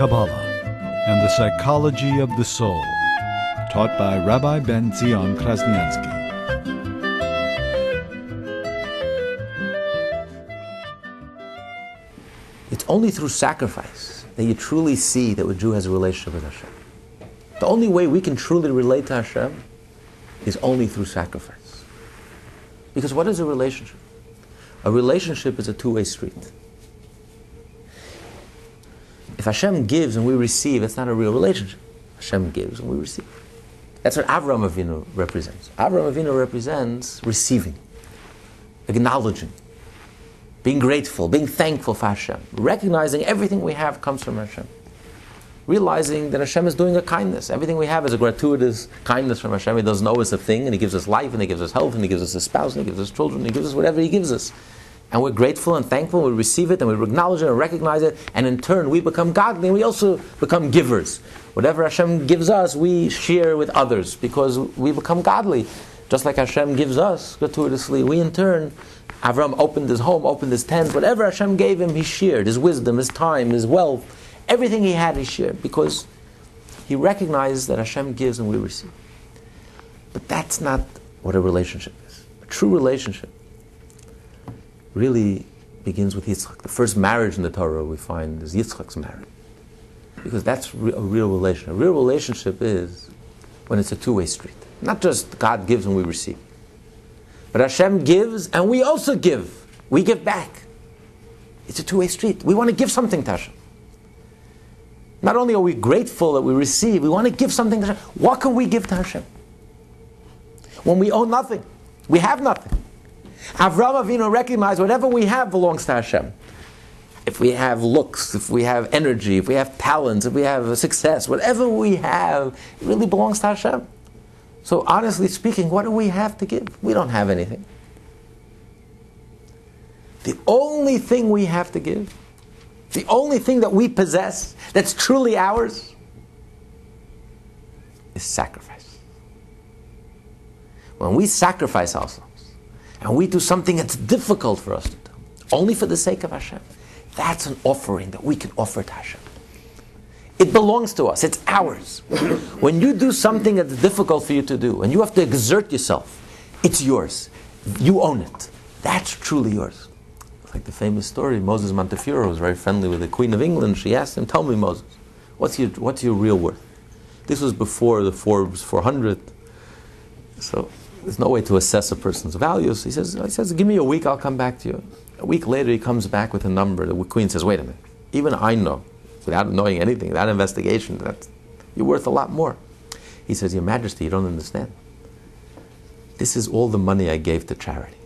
Kabbalah and the Psychology of the Soul, taught by Rabbi Ben Zion Krasniansky. It's only through sacrifice that you truly see that a Jew has a relationship with Hashem. The only way we can truly relate to Hashem is only through sacrifice. Because what is a relationship? A relationship is a two way street. If Hashem gives and we receive, it's not a real relationship. Hashem gives and we receive. That's what Avram Avinu represents. Avram Avinu represents receiving, acknowledging, being grateful, being thankful for Hashem, recognizing everything we have comes from Hashem. Realizing that Hashem is doing a kindness. Everything we have is a gratuitous kindness from Hashem. He doesn't owe us a thing, and He gives us life, and He gives us health, and He gives us a spouse, and He gives us children, and He gives us whatever He gives us. And we're grateful and thankful, we receive it, and we acknowledge it and recognize it, and in turn we become godly, and we also become givers. Whatever Hashem gives us, we share with others, because we become godly. Just like Hashem gives us gratuitously, we in turn Avram opened his home, opened his tent, whatever Hashem gave him, he shared. His wisdom, his time, his wealth, everything he had, he shared because he recognized that Hashem gives and we receive. But that's not what a relationship is. A true relationship really begins with Yitzchak. The first marriage in the Torah we find is Yitzchak's marriage. Because that's a real relationship. A real relationship is when it's a two way street. Not just God gives and we receive. But Hashem gives and we also give. We give back. It's a two way street. We want to give something to Hashem. Not only are we grateful that we receive, we want to give something to Hashem. What can we give to Hashem? When we own nothing, we have nothing. Avram Avinu recognized whatever we have belongs to Hashem. If we have looks, if we have energy, if we have talents, if we have success, whatever we have, it really belongs to Hashem. So, honestly speaking, what do we have to give? We don't have anything. The only thing we have to give, the only thing that we possess that's truly ours, is sacrifice. When we sacrifice ourselves and we do something that's difficult for us to do, only for the sake of Hashem, that's an offering that we can offer to Hashem. It belongs to us, it's ours. when you do something that's difficult for you to do and you have to exert yourself, it's yours. You own it. That's truly yours. Like the famous story Moses Montefiore was very friendly with the Queen of England. She asked him, Tell me, Moses, what's your, what's your real worth? This was before the Forbes 400. So there's no way to assess a person's values. He says, he says, Give me a week, I'll come back to you. A week later, he comes back with a number. The Queen says, Wait a minute. Even I know without knowing anything, without investigation, that you're worth a lot more. He says, Your Majesty, you don't understand. This is all the money I gave to charity.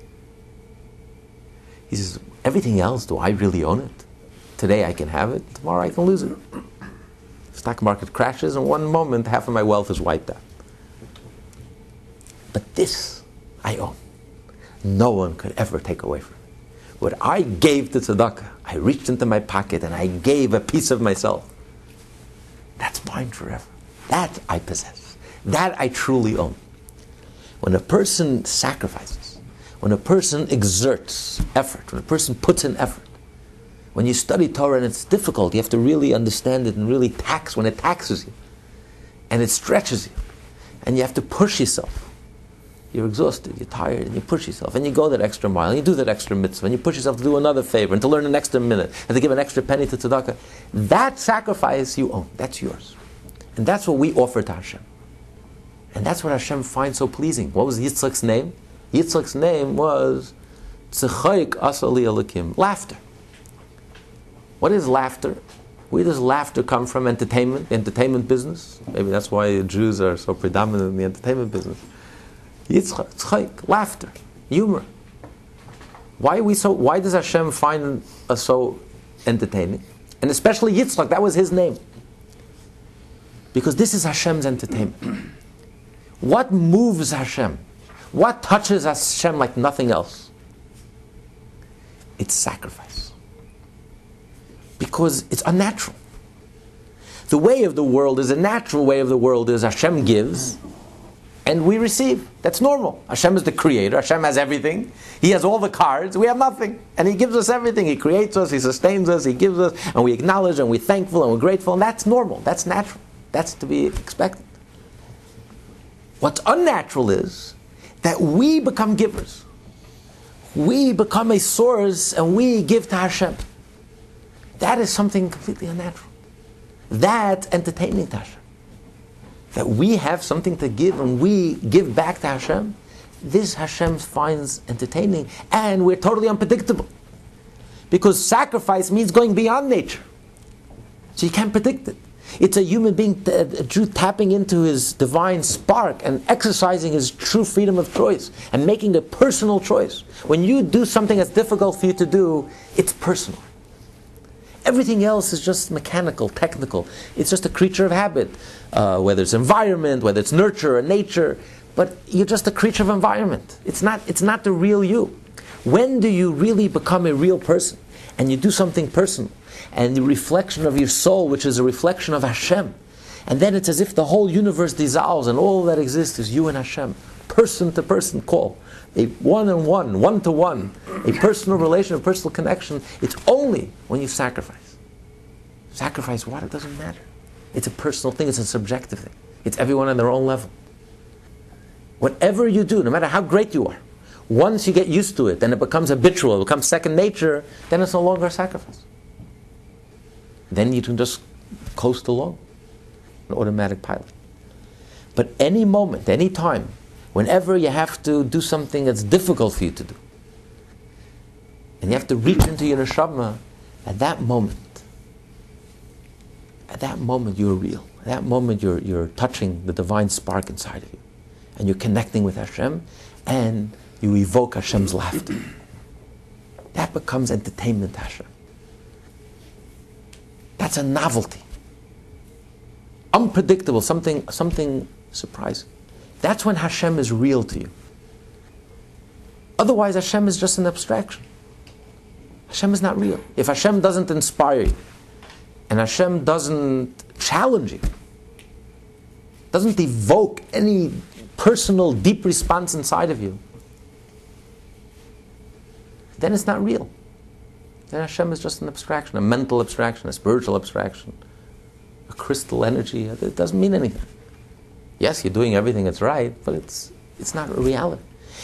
He says, Everything else, do I really own it? Today I can have it, tomorrow I can lose it. Stock market crashes, and one moment half of my wealth is wiped out. But this I own. No one could ever take away from me. What I gave to tzedakah, I reached into my pocket and I gave a piece of myself. That's mine forever. That I possess. That I truly own. When a person sacrifices, when a person exerts effort, when a person puts in effort, when you study Torah and it's difficult, you have to really understand it and really tax when it taxes you. And it stretches you. And you have to push yourself you're exhausted, you're tired, and you push yourself, and you go that extra mile, and you do that extra mitzvah, and you push yourself to do another favor, and to learn an extra minute, and to give an extra penny to tzedakah. That sacrifice you own, that's yours. And that's what we offer to Hashem. And that's what Hashem finds so pleasing. What was Yitzchak's name? Yitzchak's name was Tzechaik Asali Elikim, laughter. What is laughter? Where does laughter come from? Entertainment, entertainment business. Maybe that's why Jews are so predominant in the entertainment business. Yitzchak, laughter, humor. Why we so? Why does Hashem find us so entertaining? And especially Yitzchak, that was his name. Because this is Hashem's entertainment. What moves Hashem? What touches Hashem like nothing else? It's sacrifice. Because it's unnatural. The way of the world is a natural way of the world is Hashem gives, and we receive. That's normal. Hashem is the creator. Hashem has everything. He has all the cards. We have nothing. And He gives us everything. He creates us, He sustains us, He gives us, and we acknowledge and we're thankful and we're grateful. And that's normal. That's natural. That's to be expected. What's unnatural is that we become givers. We become a source and we give to Hashem. That is something completely unnatural. That entertaining to Hashem that we have something to give and we give back to Hashem, this Hashem finds entertaining and we're totally unpredictable. Because sacrifice means going beyond nature. So you can't predict it. It's a human being, uh, a Jew tapping into his divine spark and exercising his true freedom of choice and making a personal choice. When you do something that's difficult for you to do, it's personal. Everything else is just mechanical, technical. It's just a creature of habit, uh, whether it's environment, whether it's nurture or nature. But you're just a creature of environment. It's not, it's not the real you. When do you really become a real person? And you do something personal. And the reflection of your soul, which is a reflection of Hashem. And then it's as if the whole universe dissolves and all that exists is you and Hashem. Person to person call a one on one, one to one, a personal relation, a personal connection, it's only when you sacrifice. Sacrifice what? It doesn't matter. It's a personal thing, it's a subjective thing. It's everyone on their own level. Whatever you do, no matter how great you are, once you get used to it and it becomes habitual, it becomes second nature, then it's no longer a sacrifice. Then you can just coast along, an automatic pilot. But any moment, any time whenever you have to do something that's difficult for you to do, and you have to reach into your neshama, at that moment, at that moment you're real. At that moment you're, you're touching the divine spark inside of you. And you're connecting with Hashem, and you evoke Hashem's laughter. That becomes entertainment Hashem. That's a novelty. Unpredictable, something, something surprising. That's when Hashem is real to you. Otherwise, Hashem is just an abstraction. Hashem is not real. If Hashem doesn't inspire you, and Hashem doesn't challenge you, doesn't evoke any personal, deep response inside of you, then it's not real. Then Hashem is just an abstraction, a mental abstraction, a spiritual abstraction, a crystal energy. It doesn't mean anything. Yes, you're doing everything that's right, but it's, it's not a reality.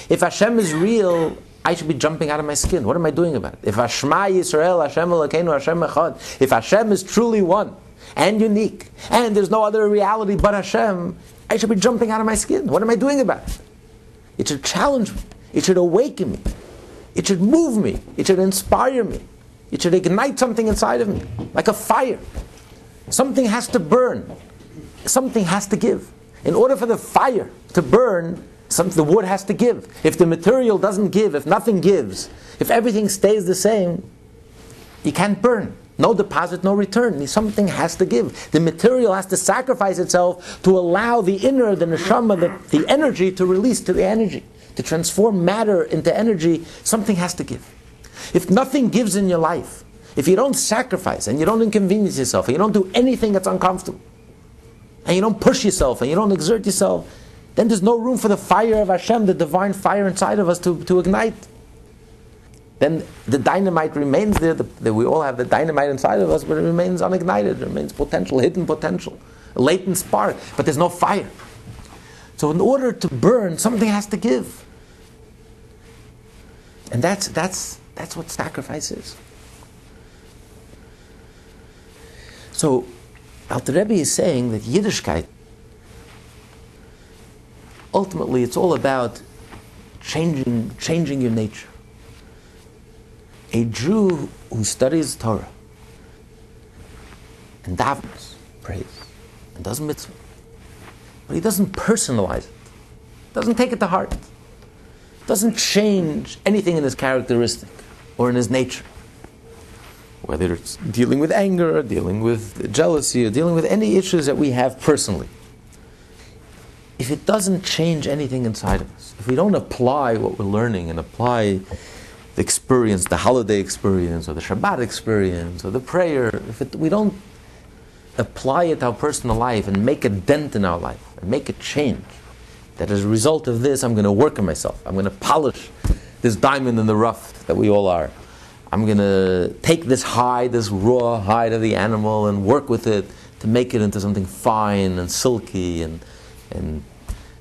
If Hashem is real, I should be jumping out of my skin. What am I doing about it? If Hashma Yisrael, Hashem Elokeinu, Hashem Echad, if Hashem is truly one and unique, and there's no other reality but Hashem, I should be jumping out of my skin. What am I doing about it? It should challenge me. It should awaken me. It should move me. It should inspire me. It should ignite something inside of me, like a fire. Something has to burn. Something has to give. In order for the fire to burn, some, the wood has to give. If the material doesn't give, if nothing gives, if everything stays the same, you can't burn. No deposit, no return. Something has to give. The material has to sacrifice itself to allow the inner, the neshama, the, the energy to release to the energy. To transform matter into energy, something has to give. If nothing gives in your life, if you don't sacrifice and you don't inconvenience yourself and you don't do anything that's uncomfortable, and you don't push yourself and you don't exert yourself, then there's no room for the fire of Hashem, the divine fire inside of us to, to ignite. Then the dynamite remains there, the, the, we all have the dynamite inside of us, but it remains unignited, it remains potential, hidden potential, a latent spark, but there's no fire. So in order to burn, something has to give. And that's, that's, that's what sacrifice is. So Alter Rebbe is saying that Yiddishkeit, ultimately, it's all about changing, changing your nature. A Jew who studies Torah and davens, prays, and does mitzvah, but he doesn't personalize it, doesn't take it to heart, doesn't change anything in his characteristic or in his nature whether it's dealing with anger, or dealing with jealousy, or dealing with any issues that we have personally. If it doesn't change anything inside of us, if we don't apply what we're learning and apply the experience, the holiday experience, or the Shabbat experience, or the prayer, if it, we don't apply it to our personal life and make a dent in our life and make a change, That as a result of this, I'm going to work on myself. I'm going to polish this diamond in the rough that we all are. I'm going to take this hide, this raw hide of the animal, and work with it to make it into something fine and silky and, and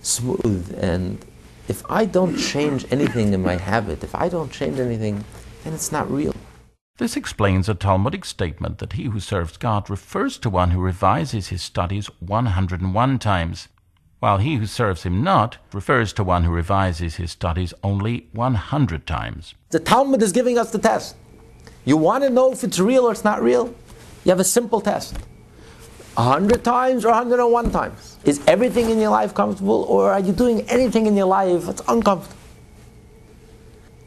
smooth. And if I don't change anything in my habit, if I don't change anything, then it's not real. This explains a Talmudic statement that he who serves God refers to one who revises his studies 101 times while he who serves him not refers to one who revises his studies only 100 times. The Talmud is giving us the test. You want to know if it's real or it's not real? You have a simple test. 100 times or 101 times. Is everything in your life comfortable or are you doing anything in your life that's uncomfortable?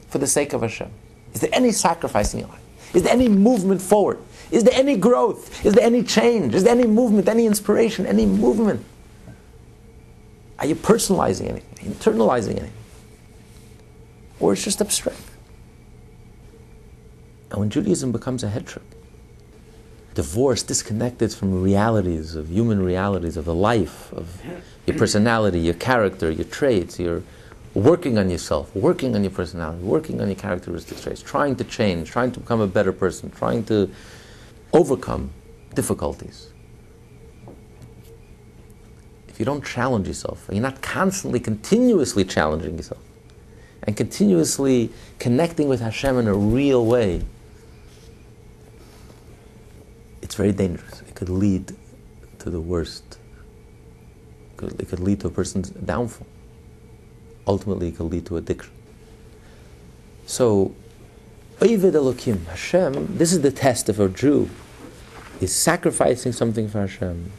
For the sake of Hashem. Is there any sacrifice in your life? Is there any movement forward? Is there any growth? Is there any change? Is there any movement, any inspiration, any movement? Are you personalizing anything, internalizing anything? Or it's just abstract? And when Judaism becomes a head trip, divorced, disconnected from realities of human realities of the life, of your personality, your character, your traits, your working on yourself, working on your personality, working on your characteristic traits, trying to change, trying to become a better person, trying to overcome difficulties if you don't challenge yourself, you're not constantly, continuously challenging yourself, and continuously connecting with Hashem in a real way, it's very dangerous. It could lead to the worst. It could lead to a person's downfall. Ultimately, it could lead to addiction. So, Oved Elokim, Hashem, this is the test of a Jew, is sacrificing something for Hashem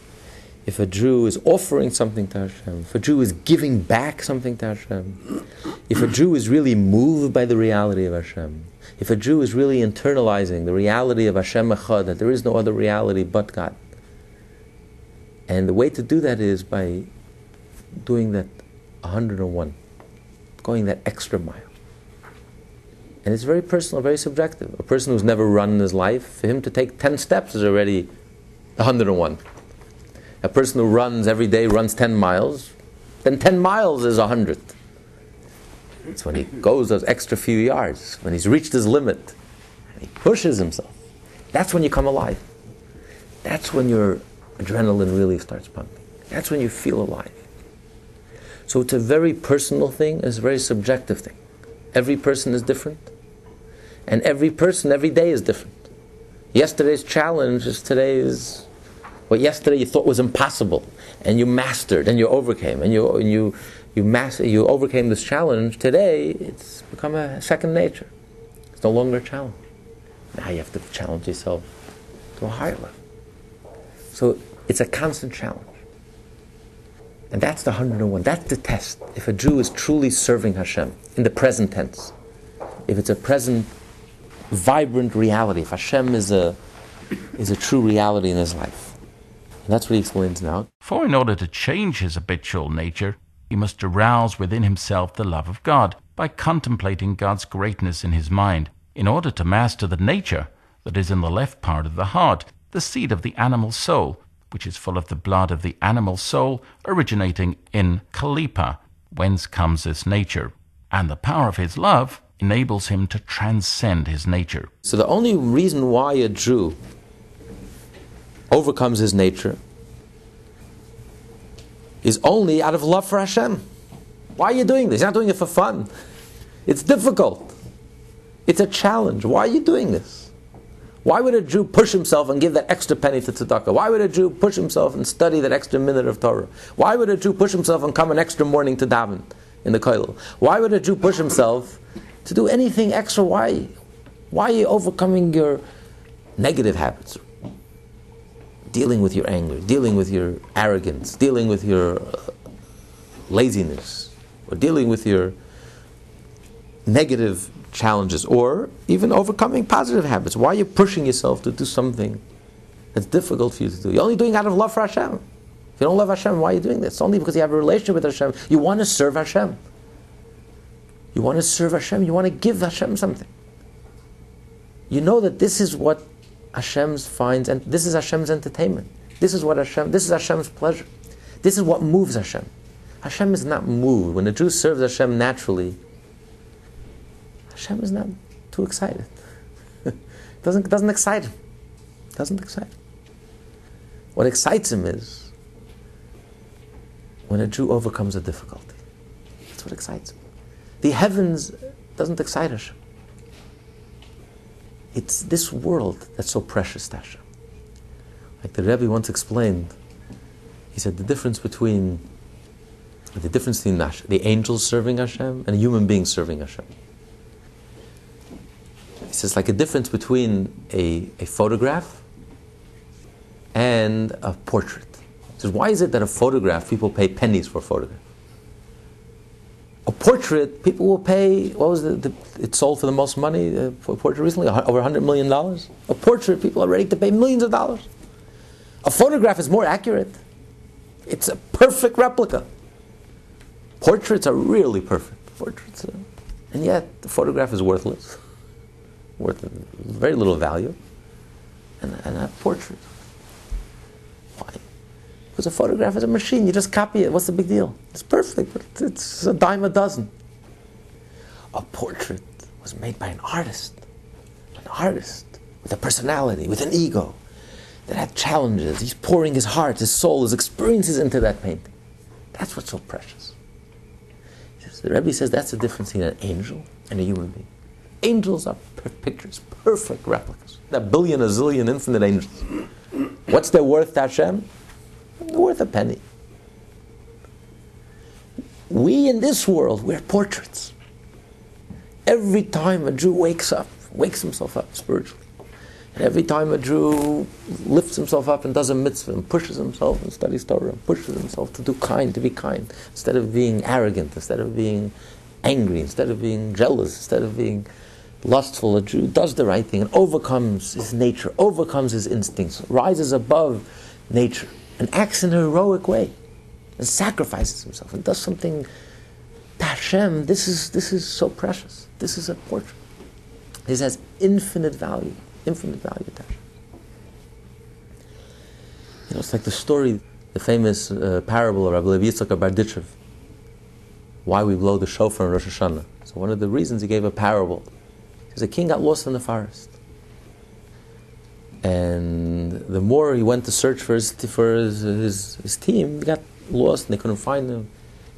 if a Jew is offering something to Hashem, if a Jew is giving back something to Hashem, if a Jew is really moved by the reality of Hashem, if a Jew is really internalizing the reality of Hashem Echad, that there is no other reality but God. And the way to do that is by doing that 101, going that extra mile. And it's very personal, very subjective. A person who's never run in his life, for him to take 10 steps is already 101. A person who runs every day runs 10 miles, then 10 miles is 100. It's when he goes those extra few yards, when he's reached his limit, he pushes himself. That's when you come alive. That's when your adrenaline really starts pumping. That's when you feel alive. So it's a very personal thing, it's a very subjective thing. Every person is different, and every person every day is different. Yesterday's challenge is today's what yesterday you thought was impossible, and you mastered and you overcame, and you, and you, you, master, you overcame this challenge, today it's become a second nature. It's no longer a challenge. Now you have to challenge yourself to a higher level. So it's a constant challenge. And that's the 101. That's the test. If a Jew is truly serving Hashem in the present tense, if it's a present, vibrant reality, if Hashem is a, is a true reality in his life. That's what he explains now. For in order to change his habitual nature, he must arouse within himself the love of God by contemplating God's greatness in his mind, in order to master the nature that is in the left part of the heart, the seat of the animal soul, which is full of the blood of the animal soul originating in Kalipa, whence comes this nature. And the power of his love enables him to transcend his nature. So the only reason why a Jew overcomes his nature is only out of love for Hashem. Why are you doing this? You're not doing it for fun. It's difficult. It's a challenge. Why are you doing this? Why would a Jew push himself and give that extra penny to tzedakah? Why would a Jew push himself and study that extra minute of Torah? Why would a Jew push himself and come an extra morning to daven in the kollel? Why would a Jew push himself to do anything extra? Why? Why are you overcoming your negative habits? Dealing with your anger, dealing with your arrogance, dealing with your uh, laziness, or dealing with your negative challenges, or even overcoming positive habits. Why are you pushing yourself to do something that's difficult for you to do? You're only doing out of love for Hashem. If you don't love Hashem, why are you doing this? It's only because you have a relationship with Hashem. You want to serve Hashem. You want to serve Hashem. You want to give Hashem something. You know that this is what Hashem's finds, and this is Hashem's entertainment. This is what Hashem, this is Hashem's pleasure. This is what moves Hashem. Hashem is not moved. When a Jew serves Hashem naturally, Hashem is not too excited. doesn't, doesn't excite him. Doesn't excite him. What excites him is when a Jew overcomes a difficulty. That's what excites him. The heavens doesn't excite Hashem. It's this world that's so precious to Hashem. Like the Rebbe once explained, he said the difference between the difference between the angels serving Hashem and a human being serving Hashem. He says like a difference between a, a photograph and a portrait. He says, why is it that a photograph people pay pennies for a photograph? A portrait, people will pay. What was the, the it sold for the most money uh, for a portrait recently? Over hundred million dollars. A portrait, people are ready to pay millions of dollars. A photograph is more accurate. It's a perfect replica. Portraits are really perfect. Portraits, are, and yet the photograph is worthless, worth very little value. And, and a portrait, why? Because a photograph is a machine. You just copy it. What's the big deal? It's perfect, but it's a dime a dozen. A portrait was made by an artist, an artist with a personality, with an ego that had challenges. He's pouring his heart, his soul, his experiences into that painting. That's what's so precious. The Rebbe says that's the difference between an angel and a human being. Angels are per- pictures, perfect replicas. A billion, a zillion, infinite angels. What's their worth Hashem? Worth a penny. We in this world, we're portraits. Every time a Jew wakes up, wakes himself up spiritually, and every time a Jew lifts himself up and does a mitzvah and pushes himself and studies Torah and pushes himself to do kind, to be kind, instead of being arrogant, instead of being angry, instead of being jealous, instead of being lustful, a Jew does the right thing and overcomes his nature, overcomes his instincts, rises above nature, and acts in a heroic way, and sacrifices himself and does something Hashem. This is, this is so precious. This is a portrait. This has infinite value infinite value attached. You know, it's like the story, the famous uh, parable of Rabbi Levi Yitzchak Berditchev, why we blow the shofar in Rosh Hashanah. So one of the reasons he gave a parable is a king got lost in the forest. And the more he went to search for his, for his, his, his team, he got lost and they couldn't find him.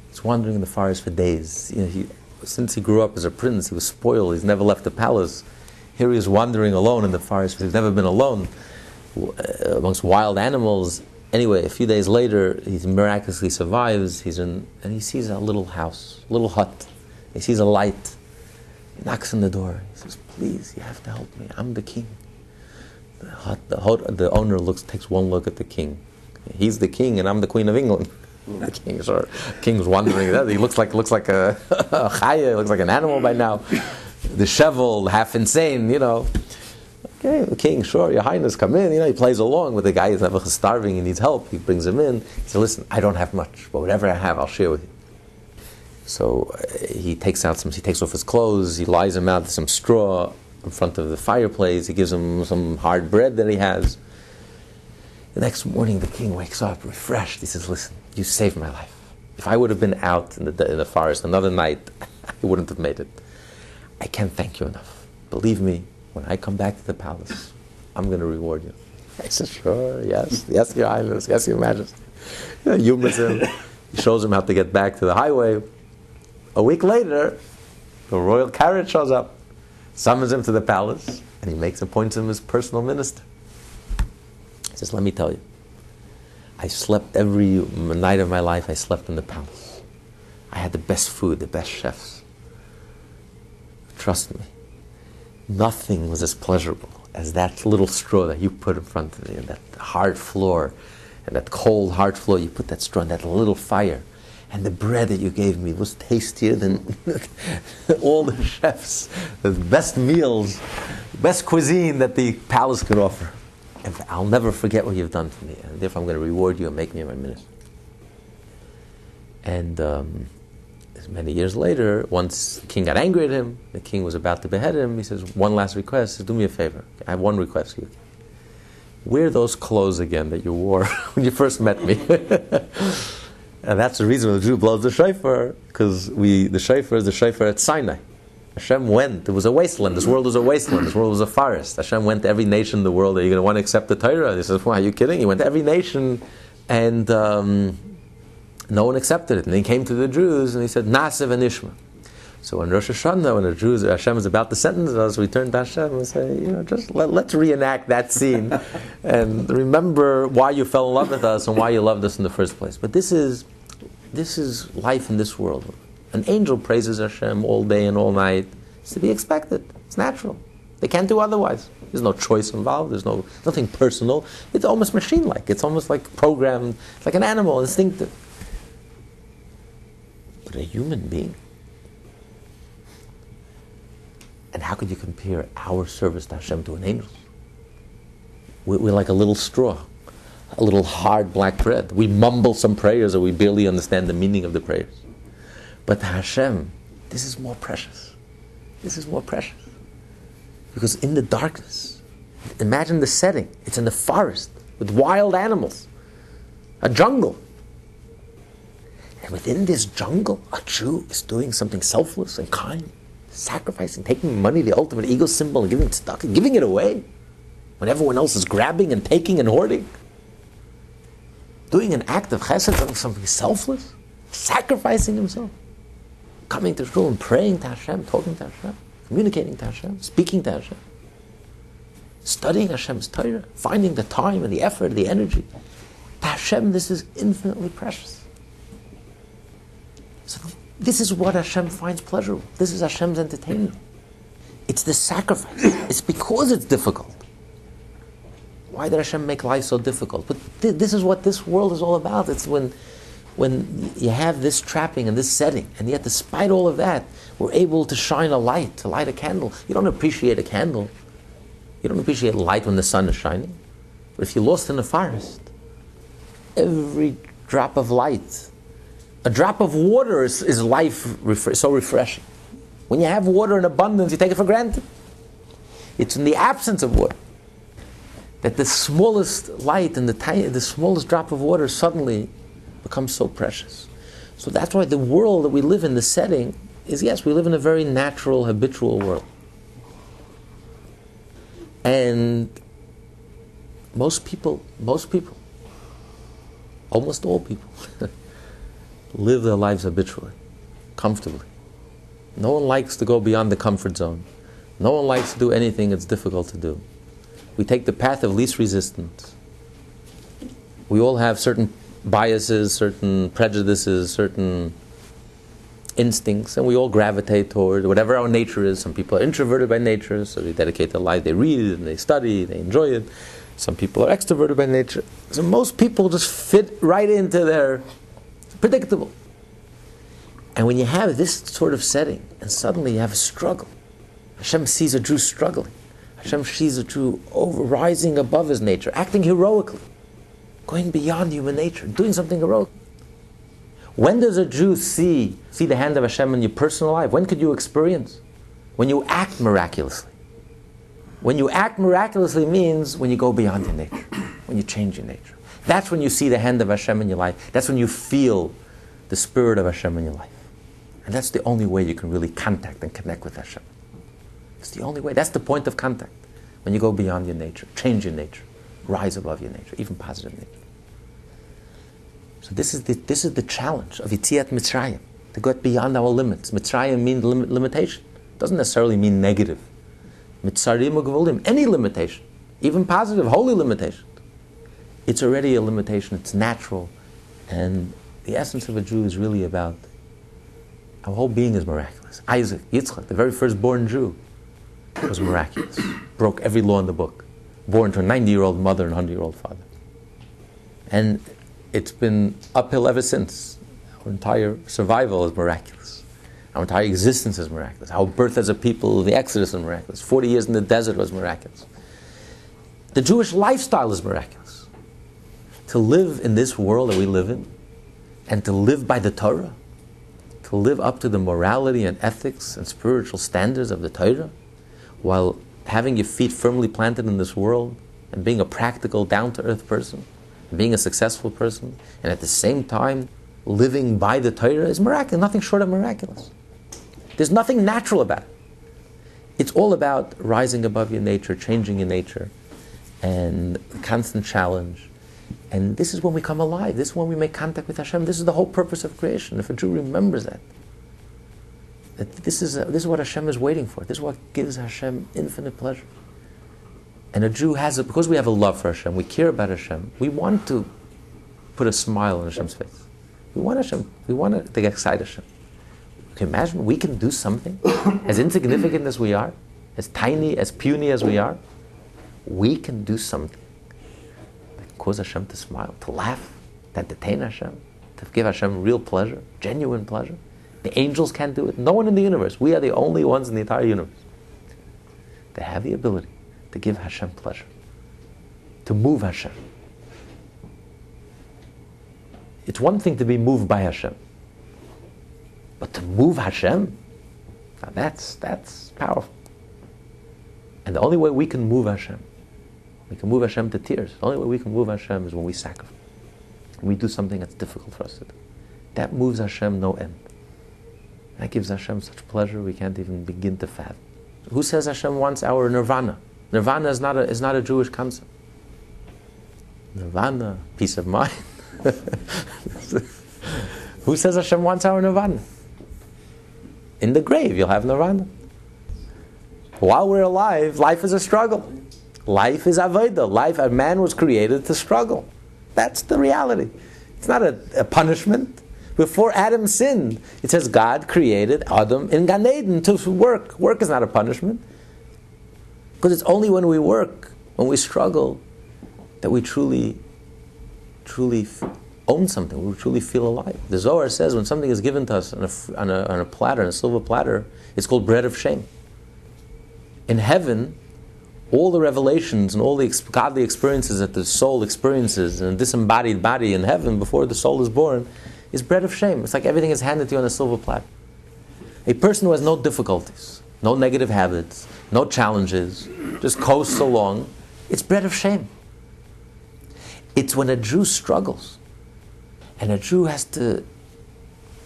He's wandering in the forest for days. You know, he, since he grew up as a prince, he was spoiled. He's never left the palace. Here he is wandering alone in the forest. He's never been alone uh, amongst wild animals. Anyway, a few days later, he miraculously survives. He's in, and he sees a little house, little hut. He sees a light. He knocks on the door. He says, "Please, you have to help me. I'm the king." The, the, the owner looks, takes one look at the king. He's the king, and I'm the queen of England. the king's wondering that he looks like looks like a, a chaya, looks like an animal by now disheveled, half insane, you know. Okay, the king, sure, your highness, come in. You know, he plays along with the guy who's starving, he needs help. He brings him in. He says, listen, I don't have much, but whatever I have, I'll share with you. So uh, he takes out some, he takes off his clothes, he lies him out some straw in front of the fireplace, he gives him some hard bread that he has. The next morning, the king wakes up refreshed. He says, listen, you saved my life. If I would have been out in the, in the forest another night, I wouldn't have made it. I can't thank you enough. Believe me, when I come back to the palace, I'm going to reward you. I said, sure, yes, yes, your highness, yes, your majesty. You humors him. He shows him how to get back to the highway. A week later, the royal carriage shows up, summons him to the palace, and he makes appoints him as personal minister. He says, let me tell you, I slept every night of my life, I slept in the palace. I had the best food, the best chefs. Trust me. Nothing was as pleasurable as that little straw that you put in front of me, and that hard floor, and that cold, hard floor. You put that straw in that little fire. And the bread that you gave me was tastier than all the chefs, the best meals, best cuisine that the palace could offer. And I'll never forget what you've done for me. And therefore, I'm going to reward you and make me my minister. And um, many years later, once the king got angry at him, the king was about to behead him. He says, One last request. Do me a favor. I have one request for you. Wear those clothes again that you wore when you first met me. And that's the reason the Jew blows the shofar, because we the shofar is the shofar at Sinai. Hashem went. It was a wasteland. This world was a wasteland. This world was a forest. Hashem went to every nation in the world. Are you going to want to accept the Torah? He says, "Why are you kidding?" He went to every nation, and um, no one accepted it. And he came to the Jews and he said, "Na'aseh v'nishma." So when Rosh Hashanah, when the Jews, Hashem is about to sentence us, we turn to Hashem and say, you know, just let, us reenact that scene and remember why you fell in love with us and why you loved us in the first place. But this is, this is life in this world. An angel praises Hashem all day and all night. It's to be expected. It's natural. They can't do otherwise. There's no choice involved. There's no nothing personal. It's almost machine-like. It's almost like programmed, like an animal, instinctive. But a human being And how could you compare our service to Hashem to an angel's? We're like a little straw, a little hard black bread. We mumble some prayers or we barely understand the meaning of the prayers. But Hashem, this is more precious. This is more precious. Because in the darkness, imagine the setting. It's in the forest with wild animals, a jungle. And within this jungle, a Jew is doing something selfless and kind sacrificing, taking money, the ultimate ego symbol, and giving it giving it away when everyone else is grabbing and taking and hoarding. Doing an act of chesed, something selfless, sacrificing himself, coming to shul and praying to Hashem, talking to Hashem, communicating to Hashem, speaking to Hashem, studying Hashem's Torah, finding the time and the effort, and the energy. To Hashem, this is infinitely precious. So this is what Hashem finds pleasurable. This is Hashem's entertainment. It's the sacrifice. It's because it's difficult. Why did Hashem make life so difficult? But th- this is what this world is all about. It's when, when you have this trapping and this setting, and yet despite all of that, we're able to shine a light, to light a candle. You don't appreciate a candle. You don't appreciate light when the sun is shining. But if you're lost in the forest, every drop of light a drop of water is, is life ref- so refreshing. When you have water in abundance, you take it for granted. It's in the absence of water that the smallest light and the, tiny, the smallest drop of water suddenly becomes so precious. So that's why the world that we live in, the setting, is yes, we live in a very natural, habitual world. And most people, most people, almost all people, live their lives habitually, comfortably. No one likes to go beyond the comfort zone. No one likes to do anything that's difficult to do. We take the path of least resistance. We all have certain biases, certain prejudices, certain instincts, and we all gravitate toward whatever our nature is. Some people are introverted by nature, so they dedicate their life, they read and they study, they enjoy it. Some people are extroverted by nature. So most people just fit right into their predictable. And when you have this sort of setting, and suddenly you have a struggle, Hashem sees a Jew struggling. Hashem Jew over rising above his nature, acting heroically, going beyond human nature, doing something heroic. When does a Jew see, see the hand of Hashem in your personal life? When could you experience? When you act miraculously. When you act miraculously means when you go beyond your nature, when you change your nature. That's when you see the hand of Hashem in your life. That's when you feel the spirit of Hashem in your life. And that's the only way you can really contact and connect with Hashem. It's the only way. That's the point of contact. When you go beyond your nature, change your nature, rise above your nature, even positive nature. So this is the, this is the challenge of Yetziat Mitzrayim, to go beyond our limits. Mitzrayim means lim- limitation. It doesn't necessarily mean negative. Mitzarim any limitation, even positive, holy limitation it's already a limitation, it's natural. And the essence of a Jew is really about our whole being is miraculous. Isaac, Yitzchak, the very first born Jew, was miraculous. Broke every law in the book. Born to a 90 year old mother and 100 year old father. And it's been uphill ever since. Our entire survival is miraculous. Our entire existence is miraculous. Our birth as a people, the Exodus is miraculous. 40 years in the desert was miraculous. The Jewish lifestyle is miraculous to live in this world that we live in and to live by the Torah, to live up to the morality and ethics and spiritual standards of the Torah, while having your feet firmly planted in this world and being a practical, down to earth person, being a successful person, and at the same time living by the Torah is miraculous, nothing short of miraculous. There's nothing natural about it. It's all about rising above your nature, changing your nature, and constant challenge. And this is when we come alive. This is when we make contact with Hashem. This is the whole purpose of creation. If a Jew remembers that, that this is, this is what Hashem is waiting for. This is what gives Hashem infinite pleasure. And a Jew has it because we have a love for Hashem. We care about Hashem. We want to put a smile on Hashem's face. We want Hashem. We want to get excited Hashem. Can you imagine we can do something as insignificant as we are, as tiny, as puny as we are? We can do something that cause Hashem to smile, to laugh, to entertain Hashem, to give Hashem real pleasure, genuine pleasure. The angels can't do it. No one in the universe. We are the only ones in the entire universe that have the ability to give Hashem pleasure, to move Hashem. It's one thing to be moved by Hashem. But to move Hashem, now that's, that's powerful. And the only way we can move Hashem, we can move Hashem to tears. The only way we can move Hashem is when we sacrifice. We do something that's difficult for us to do. That moves Hashem no end. That gives Hashem such pleasure we can't even begin to fathom. Who says Hashem wants our nirvana? Nirvana is not a, is not a Jewish concept. Nirvana, peace of mind. Who says Hashem wants our nirvana? in the grave, you'll have nirvana. While we're alive, life is a struggle. Life is avodah. Life, a man was created to struggle. That's the reality. It's not a, a punishment. Before Adam sinned, it says God created Adam in Gan Eden to work. Work is not a punishment. Because it's only when we work, when we struggle, that we truly, truly own something, we truly feel alive. The Zohar says when something is given to us on a, on a, on a platter, on a silver platter, it's called bread of shame. In heaven, all the revelations and all the ex- godly experiences that the soul experiences in a disembodied body in heaven before the soul is born is bread of shame. It's like everything is handed to you on a silver platter. A person who has no difficulties, no negative habits, no challenges, just coasts along, it's bread of shame. It's when a Jew struggles and a Jew has to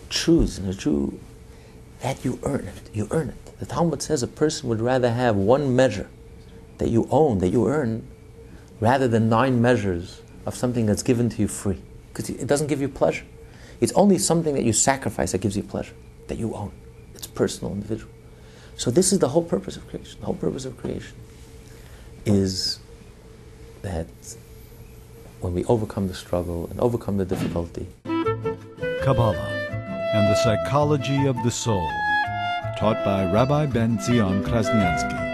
choose, and a Jew, that you earn it. You earn it. The Talmud says a person would rather have one measure that you own, that you earn, rather than nine measures of something that's given to you free. Because it doesn't give you pleasure. It's only something that you sacrifice that gives you pleasure, that you own. It's personal, individual. So this is the whole purpose of creation. The whole purpose of creation is that when we overcome the struggle and overcome the difficulty. Kabbalah and the Psychology of the Soul, taught by Rabbi Ben Zion Krasniansky.